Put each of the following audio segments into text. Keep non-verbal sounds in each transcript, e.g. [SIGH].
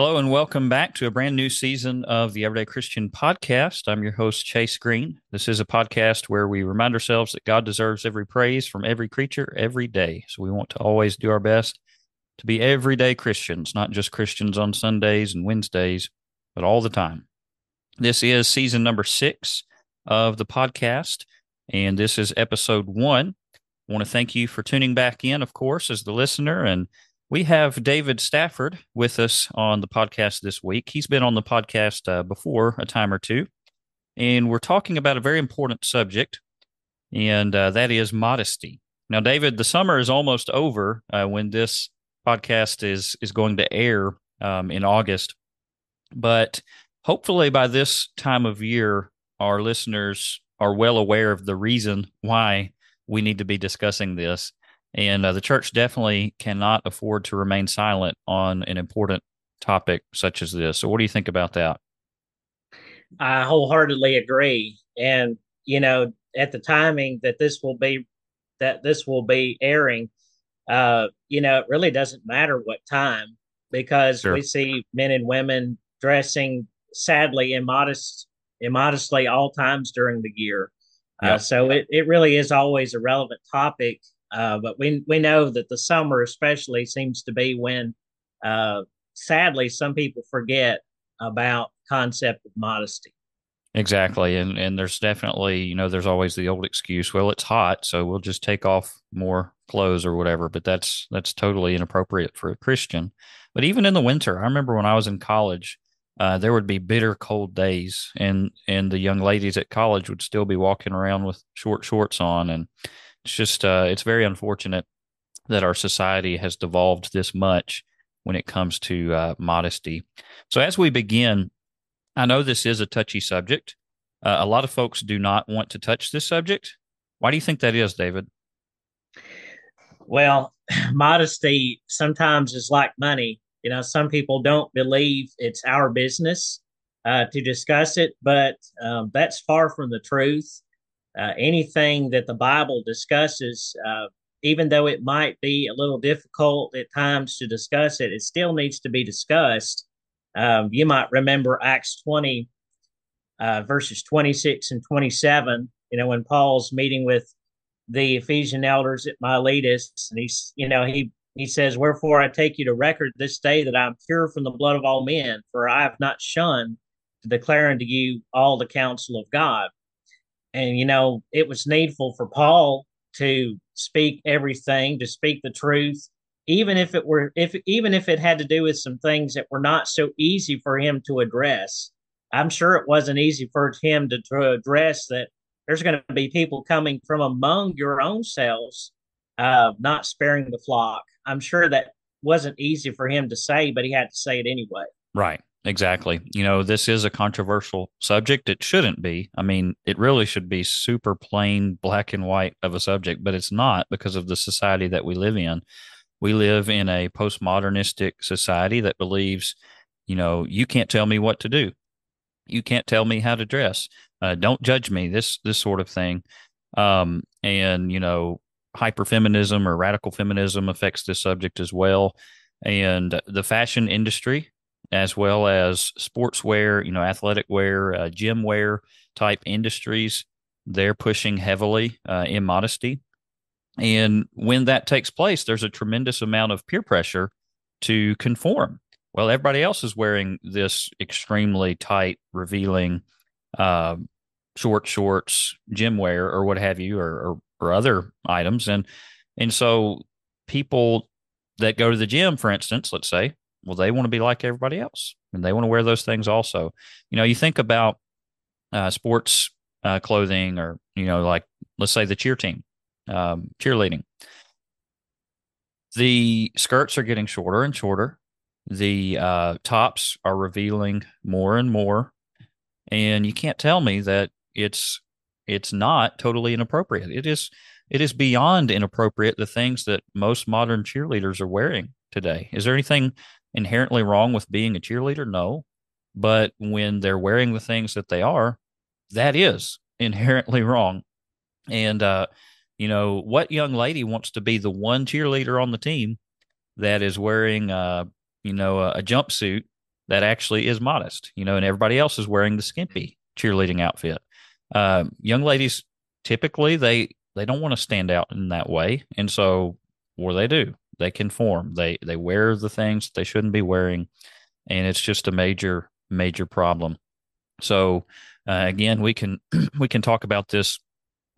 Hello and welcome back to a brand new season of the Everyday Christian Podcast. I'm your host, Chase Green. This is a podcast where we remind ourselves that God deserves every praise from every creature every day. So we want to always do our best to be everyday Christians, not just Christians on Sundays and Wednesdays, but all the time. This is season number six of the podcast, and this is episode one. I want to thank you for tuning back in, of course, as the listener and we have David Stafford with us on the podcast this week. He's been on the podcast uh, before a time or two, and we're talking about a very important subject, and uh, that is modesty. Now, David, the summer is almost over uh, when this podcast is is going to air um, in August, but hopefully by this time of year, our listeners are well aware of the reason why we need to be discussing this. And uh, the church definitely cannot afford to remain silent on an important topic such as this. So, what do you think about that? I wholeheartedly agree. And, you know, at the timing that this will be, that this will be airing, uh, you know, it really doesn't matter what time because sure. we see men and women dressing sadly immodest, immodestly all times during the year. Uh, so it, it really is always a relevant topic uh, but we we know that the summer especially seems to be when, uh, sadly, some people forget about concept of modesty. Exactly, and and there's definitely you know there's always the old excuse. Well, it's hot, so we'll just take off more clothes or whatever. But that's that's totally inappropriate for a Christian. But even in the winter, I remember when I was in college. Uh, there would be bitter cold days, and and the young ladies at college would still be walking around with short shorts on, and it's just uh, it's very unfortunate that our society has devolved this much when it comes to uh, modesty. So as we begin, I know this is a touchy subject. Uh, a lot of folks do not want to touch this subject. Why do you think that is, David? Well, [SIGHS] modesty sometimes is like money. You know, some people don't believe it's our business uh, to discuss it, but um, that's far from the truth uh, anything that the Bible discusses, uh, even though it might be a little difficult at times to discuss it, it still needs to be discussed. Um, you might remember Acts 20, uh, verses 26 and 27, you know, when Paul's meeting with the Ephesian elders at Miletus, and he's, you know, he he says, Wherefore I take you to record this day that I'm pure from the blood of all men, for I have not shunned to declare unto you all the counsel of God and you know it was needful for paul to speak everything to speak the truth even if it were if even if it had to do with some things that were not so easy for him to address. I'm sure it wasn't easy for him to, to address that there's going to be people coming from among your own selves uh, not sparing the flock. I'm sure that wasn't easy for him to say but he had to say it anyway. Right Exactly. You know, this is a controversial subject. It shouldn't be. I mean, it really should be super plain black and white of a subject, but it's not because of the society that we live in. We live in a postmodernistic society that believes, you know, you can't tell me what to do. You can't tell me how to dress. Uh, don't judge me. This this sort of thing. Um, and you know, hyperfeminism or radical feminism affects this subject as well. And the fashion industry as well as sportswear, you know, athletic wear, uh, gym wear type industries. They're pushing heavily uh, immodesty. And when that takes place, there's a tremendous amount of peer pressure to conform. Well, everybody else is wearing this extremely tight, revealing uh, short shorts, gym wear, or what have you, or, or, or other items. And and so people that go to the gym, for instance, let's say, well, they want to be like everybody else and they want to wear those things also. You know, you think about uh, sports uh, clothing or, you know, like let's say the cheer team, um, cheerleading. The skirts are getting shorter and shorter. The uh, tops are revealing more and more. And you can't tell me that it's it's not totally inappropriate. It is it is beyond inappropriate the things that most modern cheerleaders are wearing today. Is there anything inherently wrong with being a cheerleader? No. But when they're wearing the things that they are, that is inherently [LAUGHS] wrong. And, uh, you know, what young lady wants to be the one cheerleader on the team that is wearing, uh, you know, a, a jumpsuit that actually is modest, you know, and everybody else is wearing the skimpy cheerleading outfit. Uh, young ladies typically they they don't want to stand out in that way, and so do they do? They conform. They they wear the things they shouldn't be wearing, and it's just a major major problem. So uh, again, we can [CLEARS THROAT] we can talk about this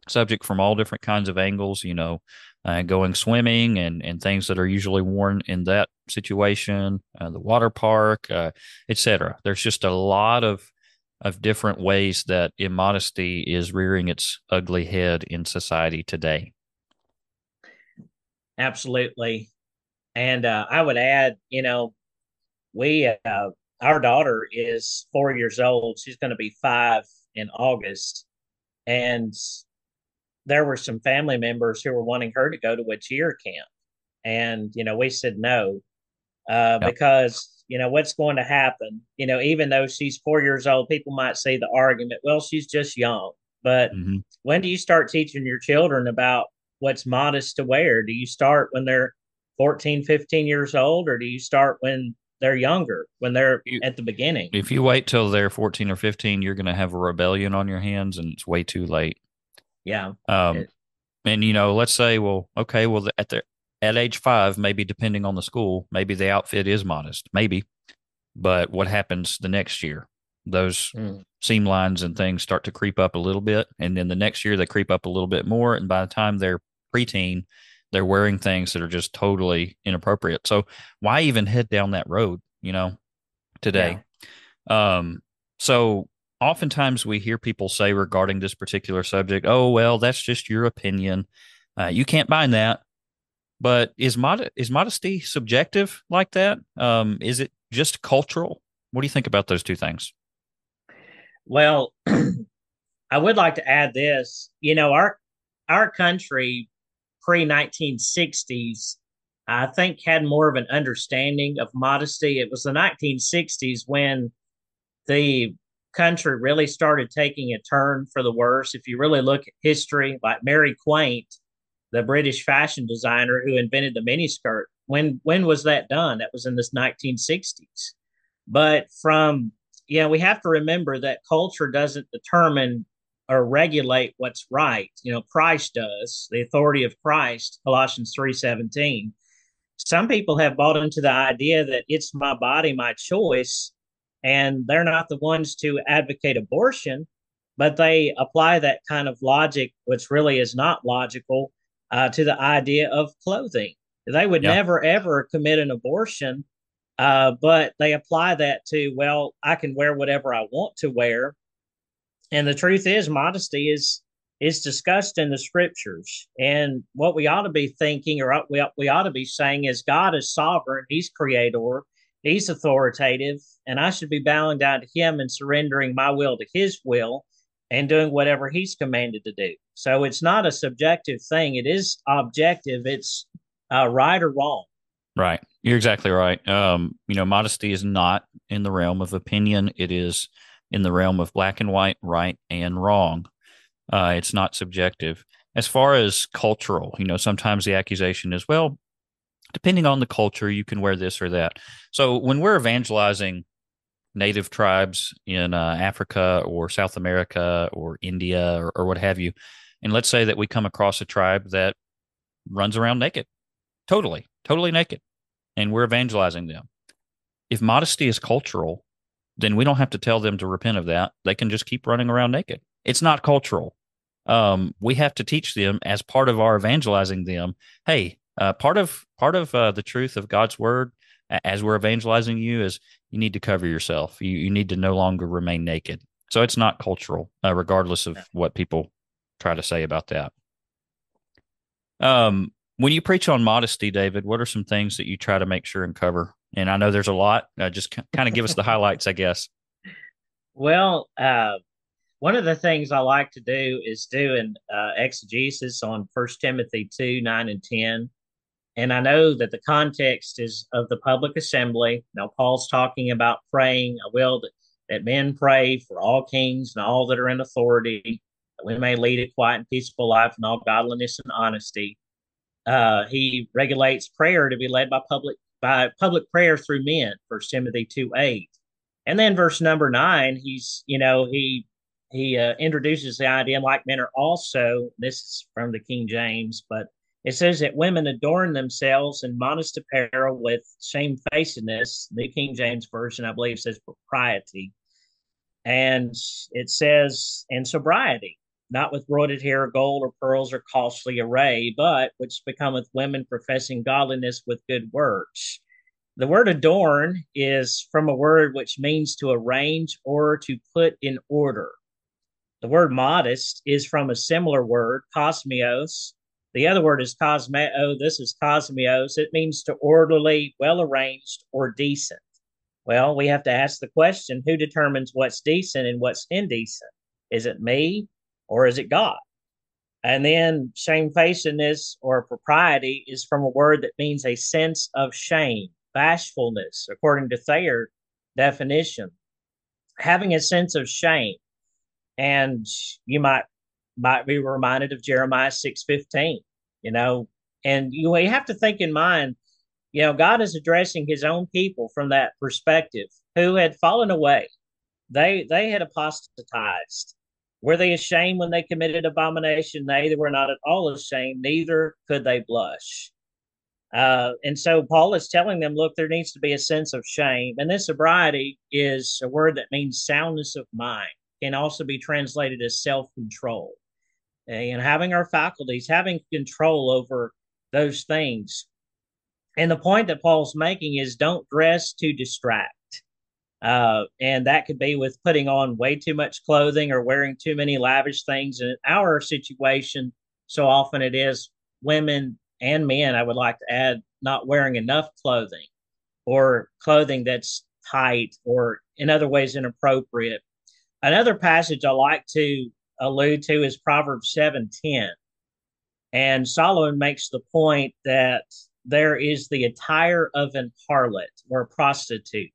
subject from all different kinds of angles. You know, uh, going swimming and and things that are usually worn in that situation, uh, the water park, uh, etc. There's just a lot of of different ways that immodesty is rearing its ugly head in society today. Absolutely, and uh, I would add, you know, we uh, our daughter is four years old. She's going to be five in August, and there were some family members who were wanting her to go to a cheer camp, and you know we said no uh, yep. because you know what's going to happen. You know, even though she's four years old, people might say the argument, well, she's just young. But mm-hmm. when do you start teaching your children about what's modest to wear? Do you start when they're 14, 15 years old, or do you start when they're younger, when they're you, at the beginning? If you wait till they're 14 or 15, you're going to have a rebellion on your hands and it's way too late. Yeah. Um, it, and you know, let's say, well, okay, well, at the at age five, maybe depending on the school, maybe the outfit is modest, maybe. But what happens the next year? Those mm. seam lines and things start to creep up a little bit, and then the next year they creep up a little bit more, and by the time they're preteen, they're wearing things that are just totally inappropriate. So why even head down that road? You know, today. Yeah. Um. So oftentimes we hear people say regarding this particular subject, "Oh, well, that's just your opinion. Uh, you can't bind that." But is mod is modesty subjective like that? Um, is it just cultural? What do you think about those two things? Well, [CLEARS THROAT] I would like to add this. You know, our our country pre 1960s, I think, had more of an understanding of modesty. It was the 1960s when the country really started taking a turn for the worse. If you really look at history, like Mary Quant, the British fashion designer who invented the miniskirt, when when was that done? That was in the 1960s. But from yeah, we have to remember that culture doesn't determine or regulate what's right. You know, Christ does, the authority of Christ, Colossians 3:17. Some people have bought into the idea that it's my body, my choice, and they're not the ones to advocate abortion, but they apply that kind of logic, which really is not logical, uh, to the idea of clothing. They would yeah. never ever commit an abortion, uh, but they apply that to well, I can wear whatever I want to wear, and the truth is, modesty is is discussed in the scriptures. And what we ought to be thinking, or we we ought to be saying, is God is sovereign. He's creator. He's authoritative, and I should be bowing down to Him and surrendering my will to His will and doing whatever He's commanded to do. So it's not a subjective thing; it is objective. It's uh, right or wrong. Right. You're exactly right. Um, you know, modesty is not in the realm of opinion. It is in the realm of black and white, right and wrong. Uh, it's not subjective. As far as cultural, you know, sometimes the accusation is, well, depending on the culture, you can wear this or that. So when we're evangelizing native tribes in uh, Africa or South America or India or, or what have you, and let's say that we come across a tribe that runs around naked, totally, totally naked, and we're evangelizing them. If modesty is cultural, then we don't have to tell them to repent of that. They can just keep running around naked. It's not cultural. Um, we have to teach them as part of our evangelizing them. Hey, uh, part of part of uh, the truth of God's word as we're evangelizing you is you need to cover yourself. You you need to no longer remain naked. So it's not cultural, uh, regardless of what people try to say about that. Um, when you preach on modesty, David, what are some things that you try to make sure and cover? And I know there's a lot. Uh, just kind of give us the highlights, I guess. Well, uh, one of the things I like to do is do an uh, exegesis on First Timothy two nine and ten. And I know that the context is of the public assembly. Now, Paul's talking about praying. I will that, that men pray for all kings and all that are in authority, that we may lead a quiet and peaceful life in all godliness and honesty. Uh, he regulates prayer to be led by public by public prayer through men. First Timothy two eight. And then verse number nine, he's, you know, he he uh, introduces the idea like men are also, this is from the King James, but it says that women adorn themselves in modest apparel with shamefacedness. The King James Version, I believe, says propriety. And it says, and sobriety, not with broided hair, gold, or pearls, or costly array, but which becometh women professing godliness with good works. The word adorn is from a word which means to arrange or to put in order. The word modest is from a similar word, cosmios. The other word is cosmeo. Oh, this is cosmios. It means to orderly, well arranged, or decent. Well, we have to ask the question who determines what's decent and what's indecent? Is it me or is it God? And then shamefacedness or propriety is from a word that means a sense of shame bashfulness, according to Thayer definition, having a sense of shame. And you might might be reminded of Jeremiah six fifteen, you know, and you, you have to think in mind, you know, God is addressing His own people from that perspective, who had fallen away. They they had apostatized. Were they ashamed when they committed abomination? Nay, they were not at all ashamed. Neither could they blush. Uh, and so Paul is telling them, look, there needs to be a sense of shame. And this sobriety is a word that means soundness of mind, can also be translated as self control. And having our faculties, having control over those things. And the point that Paul's making is don't dress to distract. Uh, and that could be with putting on way too much clothing or wearing too many lavish things. In our situation, so often it is women and men, I would like to add, not wearing enough clothing or clothing that's tight or in other ways inappropriate. Another passage I like to allude to is Proverbs 7:10. And Solomon makes the point that there is the attire of an harlot or prostitute.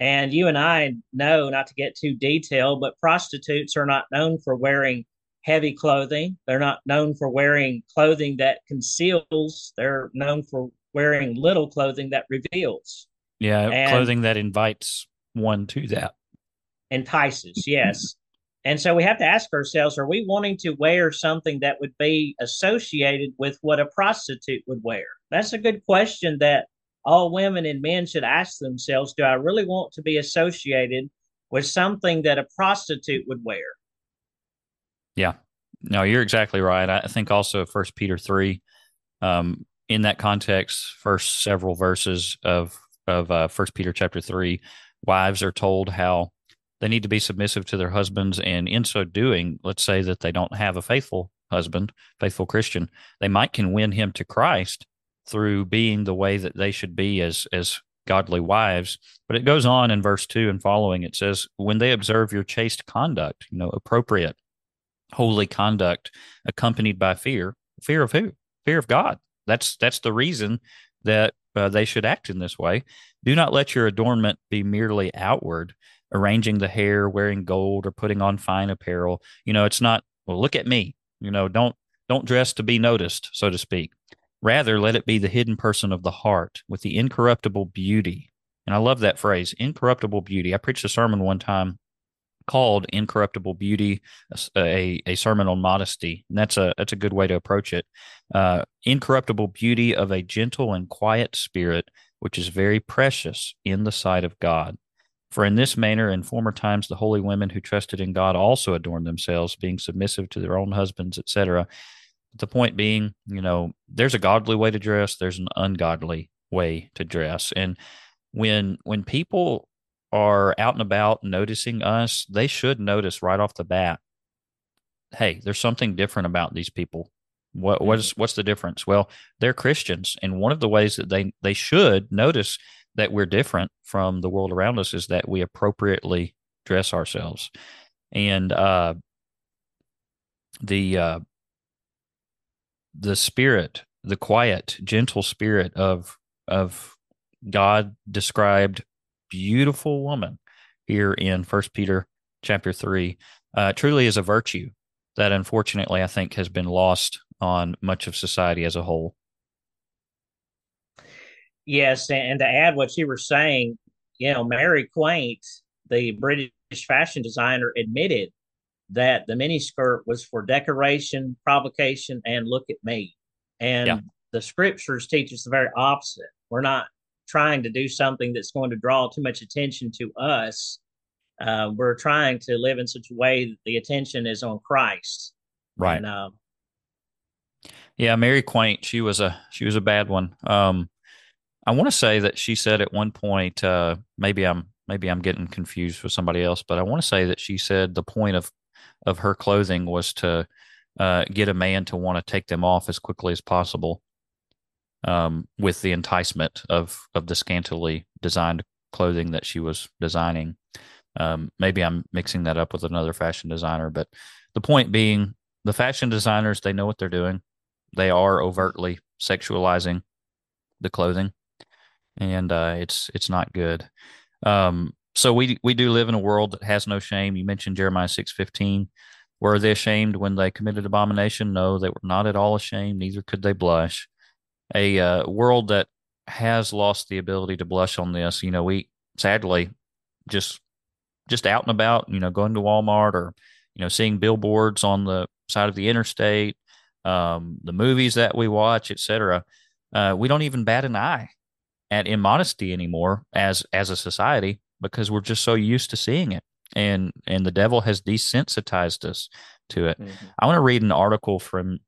And you and I know, not to get too detailed, but prostitutes are not known for wearing heavy clothing. They're not known for wearing clothing that conceals. They're known for wearing little clothing that reveals. Yeah, and clothing that invites one to that. Entices, yes. and so we have to ask ourselves are we wanting to wear something that would be associated with what a prostitute would wear? That's a good question that all women and men should ask themselves do I really want to be associated with something that a prostitute would wear? Yeah. No, you're exactly right. I think also First Peter three, um, in that context, first several verses of of uh, First Peter chapter three, wives are told how they need to be submissive to their husbands, and in so doing, let's say that they don't have a faithful husband, faithful Christian, they might can win him to Christ through being the way that they should be as as godly wives. But it goes on in verse two and following. It says, "When they observe your chaste conduct, you know, appropriate." holy conduct accompanied by fear. Fear of who? Fear of God. That's that's the reason that uh, they should act in this way. Do not let your adornment be merely outward, arranging the hair, wearing gold, or putting on fine apparel. You know, it's not. Well, look at me. You know, don't don't dress to be noticed, so to speak. Rather, let it be the hidden person of the heart with the incorruptible beauty. And I love that phrase, incorruptible beauty. I preached a sermon one time called "Incorruptible Beauty," a, a sermon on modesty, and that's a that's a good way to approach it. Uh, incorruptible beauty of a gentle and quiet spirit, which is very precious in the sight of God. For in this manner, in former times, the holy women who trusted in God also adorned themselves, being submissive to their own husbands, etc. The point being, you know, there's a godly way to dress, there's an ungodly way to dress, and when when people are out and about noticing us, they should notice right off the bat, hey, there's something different about these people. What what's mm-hmm. what's the difference? Well, they're Christians, and one of the ways that they they should notice that we're different from the world around us is that we appropriately dress ourselves, and uh, the uh, the spirit, the quiet, gentle spirit of of God described beautiful woman here in First Peter chapter three uh, truly is a virtue that unfortunately I think has been lost on much of society as a whole. Yes, and to add what you were saying, you know, Mary Quant, the British fashion designer, admitted that the miniskirt was for decoration, provocation, and look at me. And yeah. the scriptures teach us the very opposite. We're not trying to do something that's going to draw too much attention to us. Uh, we're trying to live in such a way that the attention is on Christ. Right. And, uh, yeah, Mary Quant. she was a she was a bad one. Um, I want to say that she said at one point, uh, maybe I'm maybe I'm getting confused with somebody else, but I want to say that she said the point of of her clothing was to uh, get a man to want to take them off as quickly as possible, um, with the enticement of of the scantily designed clothing that she was designing. Um, maybe I'm mixing that up with another fashion designer, but the point being, the fashion designers they know what they're doing. They are overtly sexualizing the clothing, and uh, it's it's not good. Um, so we we do live in a world that has no shame. You mentioned Jeremiah six fifteen. Were they ashamed when they committed abomination? No, they were not at all ashamed. Neither could they blush. A uh, world that has lost the ability to blush on this. You know, we sadly just just out and about. You know, going to Walmart or you know seeing billboards on the side of the interstate, um, the movies that we watch, etc. Uh, we don't even bat an eye at immodesty anymore as as a society because we're just so used to seeing it. And and the devil has desensitized us to it. Mm-hmm. i want to read an article from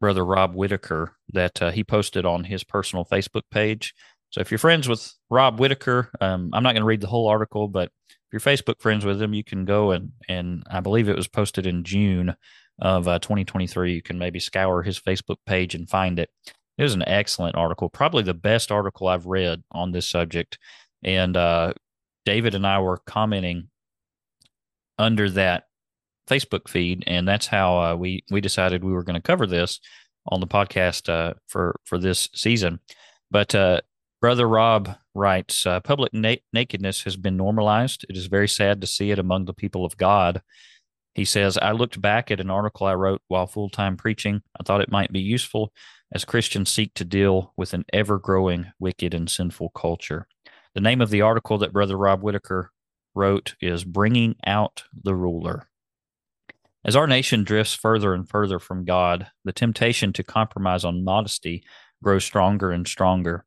brother rob whitaker that uh, he posted on his personal facebook page. So if you're friends with rob whitaker um, i'm not going to read the whole article but if you're facebook friends with him you can go and and i believe it was posted in june of uh, 2023 you can maybe scour his facebook page and find it. It was an excellent article probably the best article i've read on this subject. And uh, David and I were commenting under that Facebook feed, and that's how uh, we we decided we were going to cover this on the podcast uh, for for this season. But uh, brother Rob writes, uh, "Public na- nakedness has been normalized. It is very sad to see it among the people of God." He says, "I looked back at an article I wrote while full time preaching. I thought it might be useful as Christians seek to deal with an ever growing wicked and sinful culture." The name of the article that Brother Rob Whitaker wrote is Bringing Out the Ruler. As our nation drifts further and further from God, the temptation to compromise on modesty grows stronger and stronger.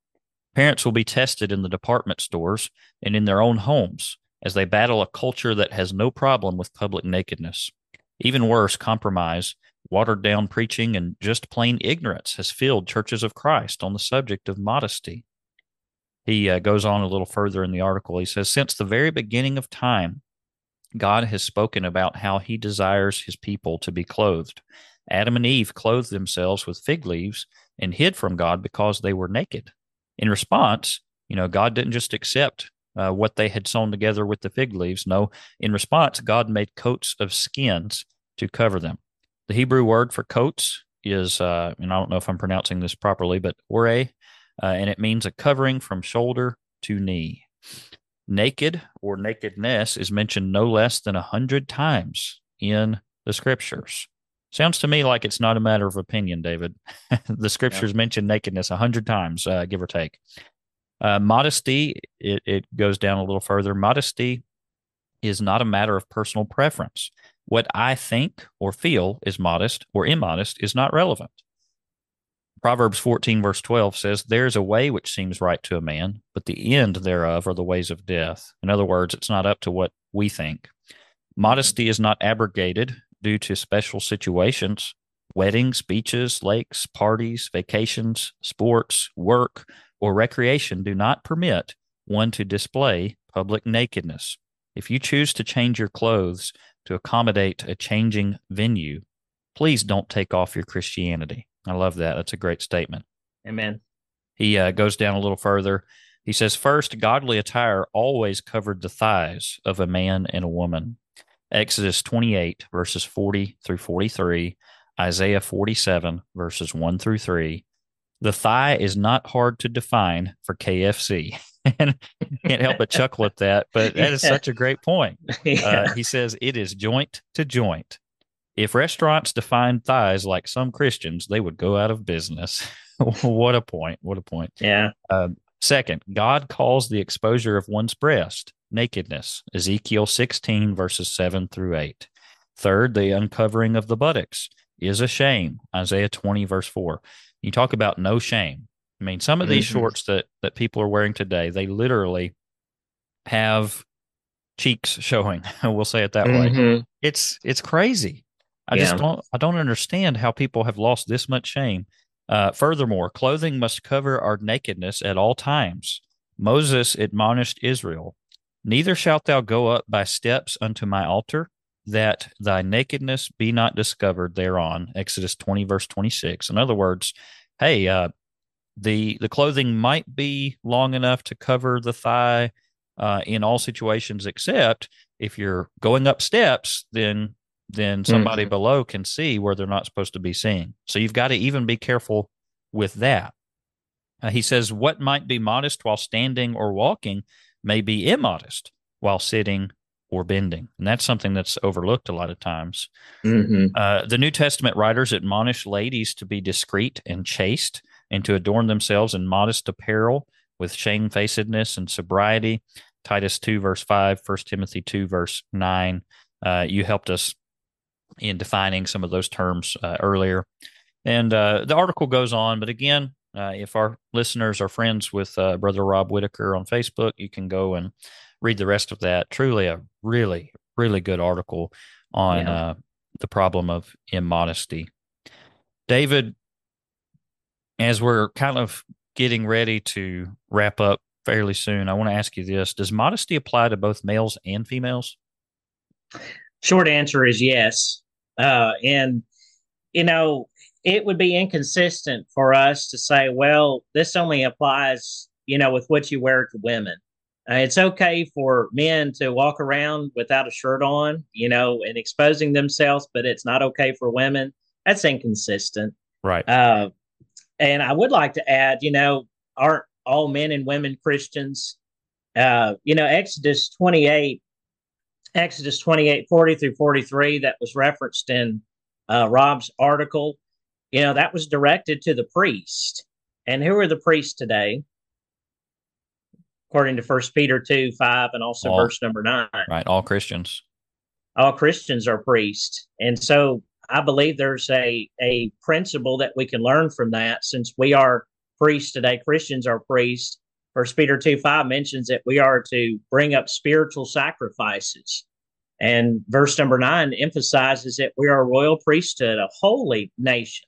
Parents will be tested in the department stores and in their own homes as they battle a culture that has no problem with public nakedness. Even worse, compromise, watered down preaching, and just plain ignorance has filled churches of Christ on the subject of modesty. He uh, goes on a little further in the article. He says, Since the very beginning of time, God has spoken about how he desires his people to be clothed. Adam and Eve clothed themselves with fig leaves and hid from God because they were naked. In response, you know, God didn't just accept uh, what they had sewn together with the fig leaves. No, in response, God made coats of skins to cover them. The Hebrew word for coats is, uh, and I don't know if I'm pronouncing this properly, but ore, uh, and it means a covering from shoulder to knee. Naked or nakedness is mentioned no less than a hundred times in the scriptures. Sounds to me like it's not a matter of opinion, David. [LAUGHS] the scriptures yeah. mention nakedness a hundred times, uh, give or take. Uh, modesty, it, it goes down a little further. Modesty is not a matter of personal preference. What I think or feel is modest or immodest is not relevant. Proverbs 14, verse 12 says, There is a way which seems right to a man, but the end thereof are the ways of death. In other words, it's not up to what we think. Modesty is not abrogated due to special situations. Weddings, beaches, lakes, parties, vacations, sports, work, or recreation do not permit one to display public nakedness. If you choose to change your clothes to accommodate a changing venue, please don't take off your Christianity. I love that. That's a great statement. Amen. He uh, goes down a little further. He says, First, godly attire always covered the thighs of a man and a woman. Exodus 28, verses 40 through 43, Isaiah 47, verses 1 through 3. The thigh is not hard to define for KFC. [LAUGHS] and can't help but chuckle at that, but that is [LAUGHS] such a great point. [LAUGHS] Uh, he says, It is joint to joint, if restaurants defined thighs like some Christians, they would go out of business. [LAUGHS] what a point. What a point. Yeah. Uh, Second, God calls the exposure of one's breast nakedness, Ezekiel 16, verses 7 through 8. Third, the uncovering of the buttocks is a shame, Isaiah 20, verse 4. You talk about no shame. I mean, some of these mm-hmm. shorts that, that people are wearing today, they literally have cheeks showing. [LAUGHS] we'll say it that mm-hmm. way. It's it's crazy. I yeah. just don't I don't understand how people have lost this much shame. Uh, furthermore, clothing must cover our nakedness at all times. Moses admonished Israel, Neither shalt thou go up by steps unto my altar, that thy nakedness be not discovered thereon. Exodus 20, verse 26. In other words, hey, uh, the the clothing might be long enough to cover the thigh uh, in all situations, except if you're going up steps, then then somebody mm-hmm. below can see where they're not supposed to be seeing. So you've got to even be careful with that. Uh, he says, What might be modest while standing or walking may be immodest while sitting or bending. And that's something that's overlooked a lot of times. Mm-hmm. Uh, the New Testament writers admonish ladies to be discreet and chaste and to adorn themselves in modest apparel with shamefacedness and sobriety. Titus 2, verse 5, 1 Timothy 2, verse 9. Uh, you helped us in defining some of those terms uh, earlier. And uh, the article goes on, but again, uh, if our listeners are friends with uh, Brother Rob Whitaker on Facebook, you can go and read the rest of that. Truly a really, really good article on yeah. uh, the problem of immodesty. David, as we're kind of getting ready to wrap up fairly soon, I want to ask you this Does modesty apply to both males and females? Short answer is yes. Uh, and, you know, it would be inconsistent for us to say, well, this only applies, you know, with what you wear to women. Uh, it's okay for men to walk around without a shirt on, you know, and exposing themselves, but it's not okay for women. That's inconsistent. Right. Uh, and I would like to add, you know, aren't all men and women Christians? Uh, you know, Exodus 28, Exodus 28, 40 through 43, that was referenced in uh, Rob's article you know, that was directed to the priest. And who are the priests today? According to First Peter 2 5 and also all, verse number 9. Right. All Christians. All Christians are priests. And so I believe there's a, a principle that we can learn from that since we are priests today, Christians are priests. First Peter 2 5 mentions that we are to bring up spiritual sacrifices. And verse number nine emphasizes that we are a royal priesthood, a holy nation.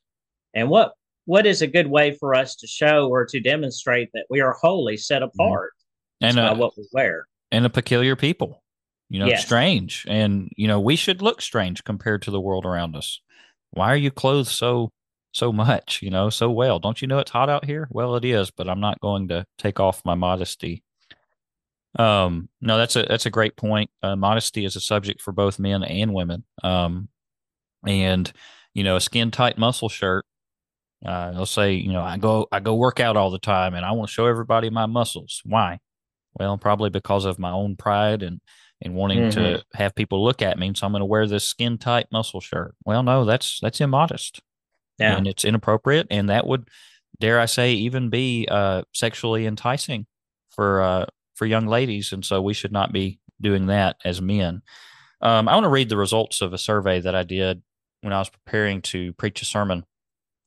And what what is a good way for us to show or to demonstrate that we are holy, set mm-hmm. apart, and uh, what we wear, and a peculiar people? You know, yes. strange, and you know we should look strange compared to the world around us. Why are you clothed so so much? You know, so well. Don't you know it's hot out here? Well, it is, but I'm not going to take off my modesty. Um, no, that's a that's a great point. Uh, modesty is a subject for both men and women. Um, and you know, a skin tight muscle shirt uh, they'll say, you know, I go I go work out all the time, and I want to show everybody my muscles. Why? Well, probably because of my own pride and and wanting mm-hmm. to have people look at me. So I'm going to wear this skin tight muscle shirt. Well, no, that's that's immodest, yeah. and it's inappropriate, and that would, dare I say, even be uh, sexually enticing for uh, for young ladies, and so we should not be doing that as men. Um, I want to read the results of a survey that I did when I was preparing to preach a sermon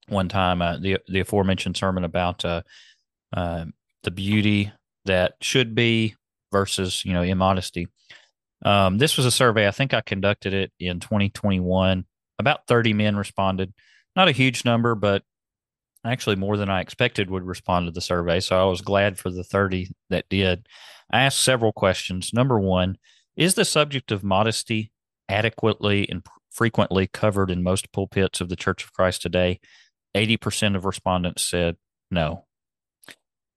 one time uh, the the aforementioned sermon about uh, uh, the beauty that should be versus you know immodesty. Um, this was a survey. I think I conducted it in 2021. About 30 men responded. Not a huge number, but actually more than I expected would respond to the survey. So I was glad for the 30 that did. I asked several questions. Number one, is the subject of modesty adequately and frequently covered in most pulpits of the Church of Christ today? 80% of respondents said no.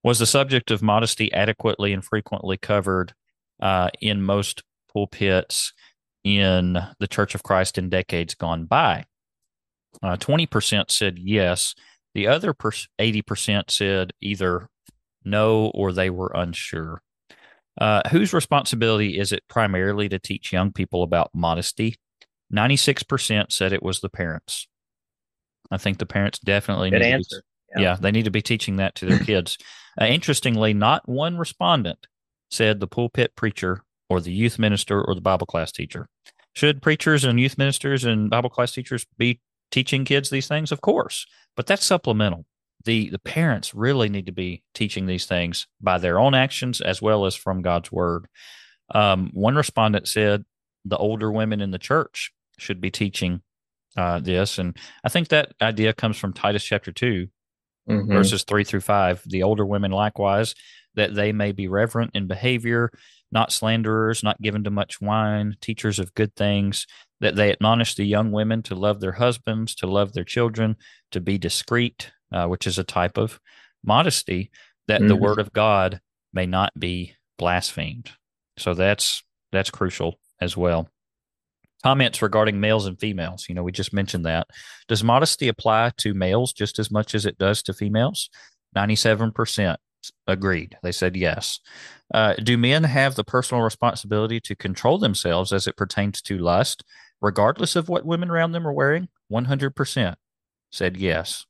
Was the subject of modesty adequately and frequently covered uh, in most pulpits in the Church of Christ in decades gone by? Uh, 20% said yes. The other 80% said either no or they were unsure. Uh, whose responsibility is it primarily to teach young people about modesty? 96% said it was the parents. I think the parents definitely Good need answer. To be, yeah. yeah. they need to be teaching that to their [CLEARS THROAT] kids. Uh, interestingly, not one respondent said the pulpit preacher or the youth minister or the Bible class teacher. Should preachers and youth ministers and Bible class teachers be teaching kids these things? Of course, but that's supplemental. The, the parents really need to be teaching these things by their own actions as well as from God's word. Um, one respondent said the older women in the church should be teaching uh, this. And I think that idea comes from Titus chapter 2, mm-hmm. verses 3 through 5. The older women likewise, that they may be reverent in behavior, not slanderers, not given to much wine, teachers of good things, that they admonish the young women to love their husbands, to love their children, to be discreet, uh, which is a type of modesty, that mm-hmm. the word of God may not be blasphemed. So that's that's crucial as well. Comments regarding males and females. You know, we just mentioned that. Does modesty apply to males just as much as it does to females? 97% agreed. They said yes. Uh, do men have the personal responsibility to control themselves as it pertains to lust, regardless of what women around them are wearing? 100% said yes.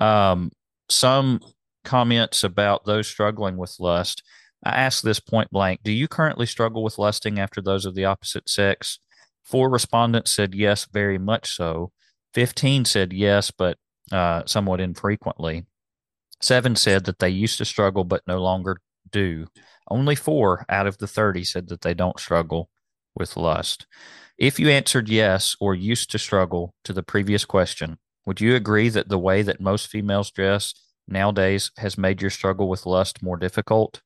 Um, some comments about those struggling with lust. I asked this point blank Do you currently struggle with lusting after those of the opposite sex? Four respondents said yes, very much so. 15 said yes, but uh, somewhat infrequently. Seven said that they used to struggle but no longer do. Only four out of the 30 said that they don't struggle with lust. If you answered yes or used to struggle to the previous question, would you agree that the way that most females dress nowadays has made your struggle with lust more difficult?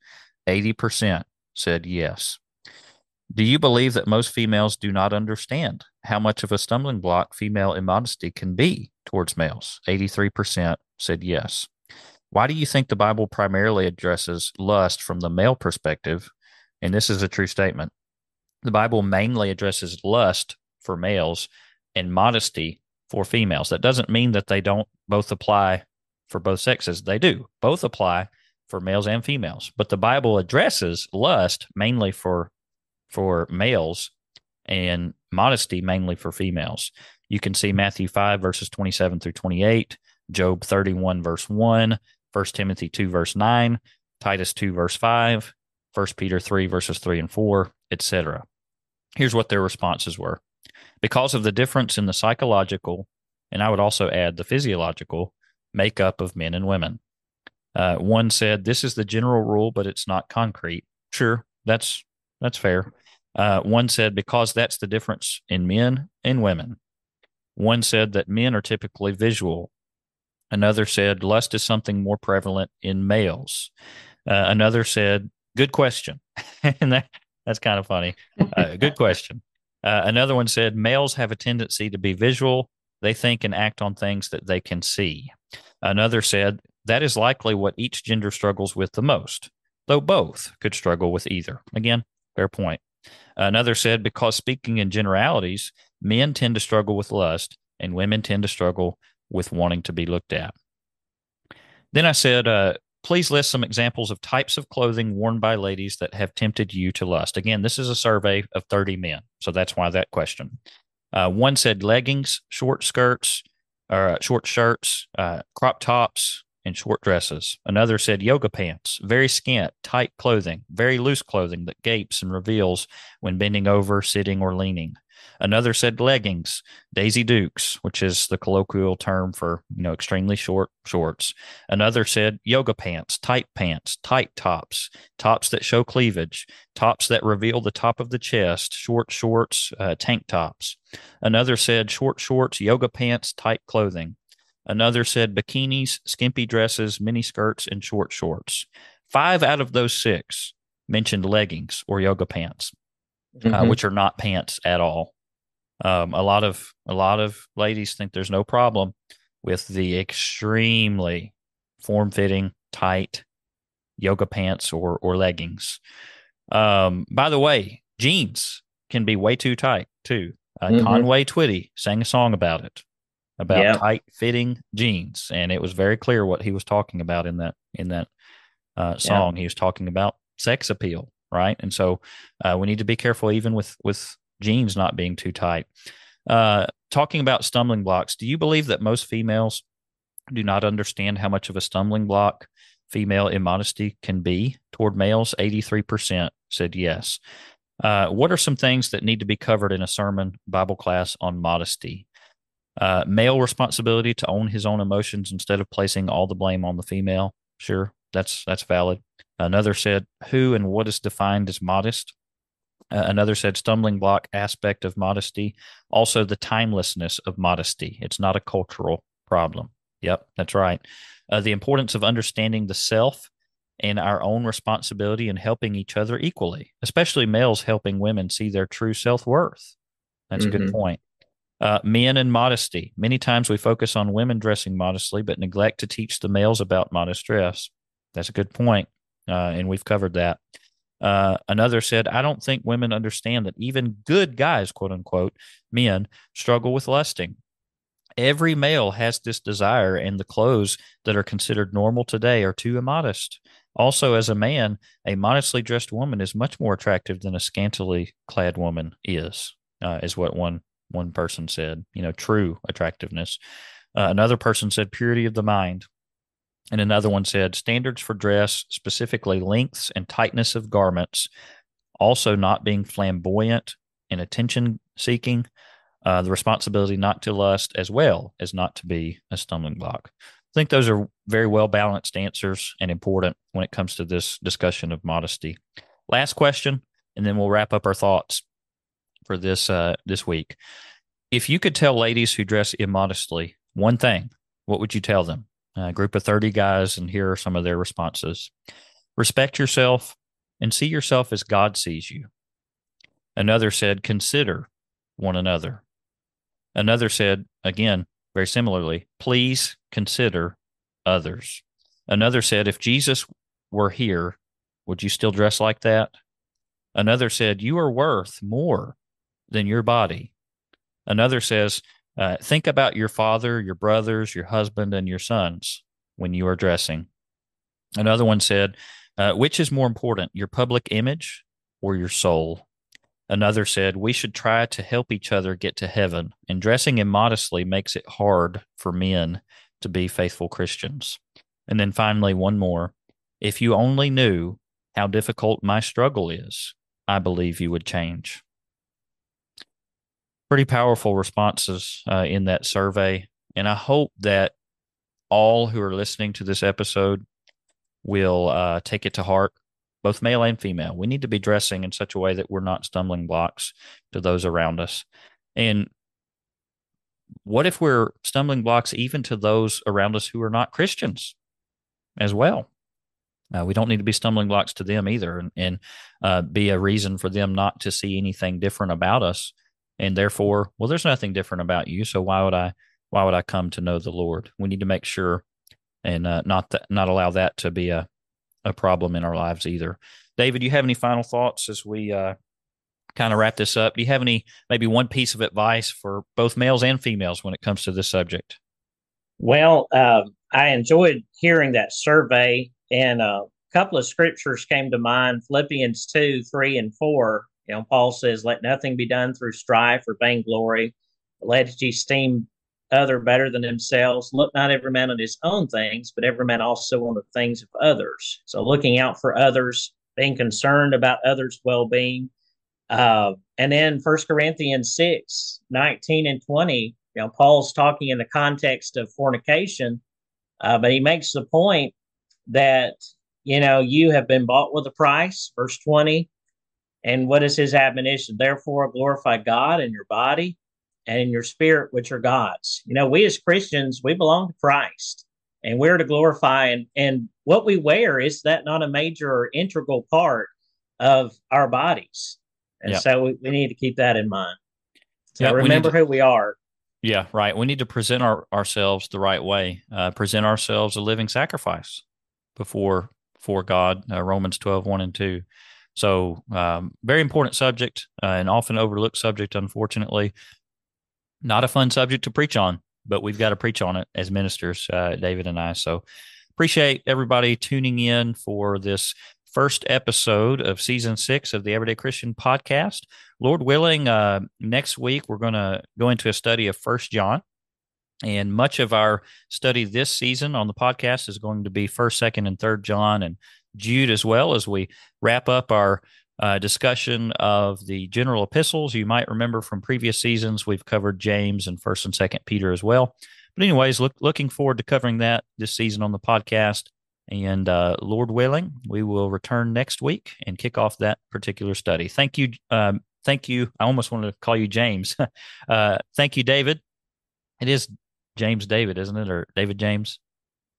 80% said yes. Do you believe that most females do not understand how much of a stumbling block female immodesty can be towards males? 83% said yes. Why do you think the Bible primarily addresses lust from the male perspective? And this is a true statement. The Bible mainly addresses lust for males and modesty for females. That doesn't mean that they don't both apply for both sexes. They do. Both apply for males and females. But the Bible addresses lust mainly for for males and modesty mainly for females. You can see Matthew 5 verses 27 through 28, Job 31 verse 1, 1 Timothy 2 verse 9, Titus 2 verse 5, 1 Peter 3 verses 3 and 4, etc. Here's what their responses were. Because of the difference in the psychological and I would also add the physiological makeup of men and women. Uh, one said, "This is the general rule, but it's not concrete." Sure, that's that's fair. Uh, one said, "Because that's the difference in men and women." One said that men are typically visual. Another said, "Lust is something more prevalent in males." Uh, another said, "Good question," [LAUGHS] and that that's kind of funny. Uh, [LAUGHS] good question. Uh, another one said, "Males have a tendency to be visual." They think and act on things that they can see. Another said, that is likely what each gender struggles with the most, though both could struggle with either. Again, fair point. Another said, because speaking in generalities, men tend to struggle with lust and women tend to struggle with wanting to be looked at. Then I said, uh, please list some examples of types of clothing worn by ladies that have tempted you to lust. Again, this is a survey of 30 men. So that's why that question. Uh, one said leggings, short skirts, or uh, short shirts, uh, crop tops, and short dresses. Another said yoga pants, very scant, tight clothing, very loose clothing that gapes and reveals when bending over, sitting, or leaning. Another said leggings, Daisy Dukes, which is the colloquial term for, you know, extremely short shorts. Another said yoga pants, tight pants, tight tops, tops that show cleavage, tops that reveal the top of the chest, short shorts, uh, tank tops. Another said short shorts, yoga pants, tight clothing. Another said bikinis, skimpy dresses, mini skirts, and short shorts. Five out of those six mentioned leggings or yoga pants, uh, mm-hmm. uh, which are not pants at all. Um, a lot of a lot of ladies think there's no problem with the extremely form-fitting, tight yoga pants or or leggings. Um, by the way, jeans can be way too tight too. Uh, mm-hmm. Conway Twitty sang a song about it, about tight fitting jeans, and it was very clear what he was talking about in that in that uh, song. He was talking about sex appeal, right? And so uh, we need to be careful even with with jeans not being too tight. Uh, talking about stumbling blocks, do you believe that most females do not understand how much of a stumbling block female immodesty can be toward males? 83% said yes. Uh, what are some things that need to be covered in a sermon Bible class on modesty? Uh, male responsibility to own his own emotions instead of placing all the blame on the female. Sure, that's that's valid. Another said, "Who and what is defined as modest?" Uh, another said, "Stumbling block aspect of modesty, also the timelessness of modesty. It's not a cultural problem." Yep, that's right. Uh, the importance of understanding the self and our own responsibility in helping each other equally, especially males helping women see their true self worth. That's mm-hmm. a good mm-hmm. point. Uh, men and modesty. Many times we focus on women dressing modestly, but neglect to teach the males about modest dress. That's a good point, uh, and we've covered that. Uh, another said, I don't think women understand that even good guys, quote unquote, men struggle with lusting. Every male has this desire, and the clothes that are considered normal today are too immodest. Also, as a man, a modestly dressed woman is much more attractive than a scantily clad woman is, uh, is what one one person said. You know, true attractiveness. Uh, another person said purity of the mind, and another one said standards for dress, specifically lengths and tightness of garments, also not being flamboyant and attention seeking. Uh, the responsibility not to lust as well as not to be a stumbling block I think those are very well balanced answers and important when it comes to this discussion of modesty. Last question, and then we'll wrap up our thoughts for this uh, this week. If you could tell ladies who dress immodestly one thing, what would you tell them? A group of 30 guys, and here are some of their responses Respect yourself and see yourself as God sees you. Another said, Consider one another. Another said, again, very similarly, please consider others. Another said, if Jesus were here, would you still dress like that? Another said, you are worth more than your body. Another says, uh, think about your father, your brothers, your husband, and your sons when you are dressing. Another one said, uh, which is more important, your public image or your soul? Another said, We should try to help each other get to heaven, and dressing immodestly makes it hard for men to be faithful Christians. And then finally, one more. If you only knew how difficult my struggle is, I believe you would change. Pretty powerful responses uh, in that survey. And I hope that all who are listening to this episode will uh, take it to heart both male and female. We need to be dressing in such a way that we're not stumbling blocks to those around us. And what if we're stumbling blocks even to those around us who are not Christians as well? Uh, we don't need to be stumbling blocks to them either and, and uh, be a reason for them not to see anything different about us. And therefore, well, there's nothing different about you. So why would I, why would I come to know the Lord? We need to make sure and uh, not that, not allow that to be a, a problem in our lives either. David, do you have any final thoughts as we uh, kind of wrap this up? Do you have any maybe one piece of advice for both males and females when it comes to this subject? Well, uh, I enjoyed hearing that survey, and a couple of scriptures came to mind: Philippians two, three, and four. You know, Paul says, "Let nothing be done through strife or vainglory, let ye esteem other better than themselves. Look not every man on his own things, but every man also on the things of others. So looking out for others, being concerned about others' well being. Uh, and then First Corinthians 6, 19 and 20, you know, Paul's talking in the context of fornication, uh, but he makes the point that, you know, you have been bought with a price, verse 20. And what is his admonition? Therefore, glorify God in your body and in your spirit, which are God's. You know, we as Christians, we belong to Christ and we're to glorify and, and what we wear is that not a major or integral part of our bodies. And yeah. so we, we, need to keep that in mind. So yeah, remember to, who we are. Yeah, right. We need to present our, ourselves the right way, uh, present ourselves a living sacrifice before for God, uh, Romans 12, 1 and 2. So, um, very important subject uh, and often overlooked subject, unfortunately not a fun subject to preach on, but we've got to preach on it as ministers, uh, David and I. So appreciate everybody tuning in for this first episode of season six of the Everyday Christian podcast. Lord willing, uh, next week we're going to go into a study of First John. And much of our study this season on the podcast is going to be first, second, and third John and Jude as well as we wrap up our uh, discussion of the general epistles. You might remember from previous seasons, we've covered James and first and second Peter as well. But anyways, look, looking forward to covering that this season on the podcast. And uh, Lord willing, we will return next week and kick off that particular study. Thank you. Um, thank you. I almost wanted to call you James. [LAUGHS] uh, thank you, David. It is James David, isn't it? Or David James?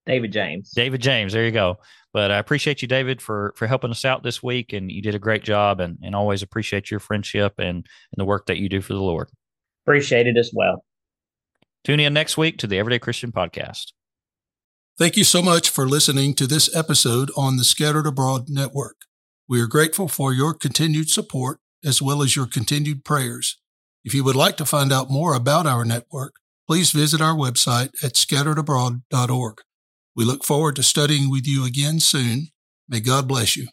David James. David James. There you go. But I appreciate you, David, for for helping us out this week, and you did a great job, and and always appreciate your friendship and and the work that you do for the Lord. Appreciate it as well. Tune in next week to the Everyday Christian Podcast. Thank you so much for listening to this episode on the Scattered Abroad Network. We are grateful for your continued support as well as your continued prayers. If you would like to find out more about our network, please visit our website at scatteredabroad.org. We look forward to studying with you again soon. May God bless you.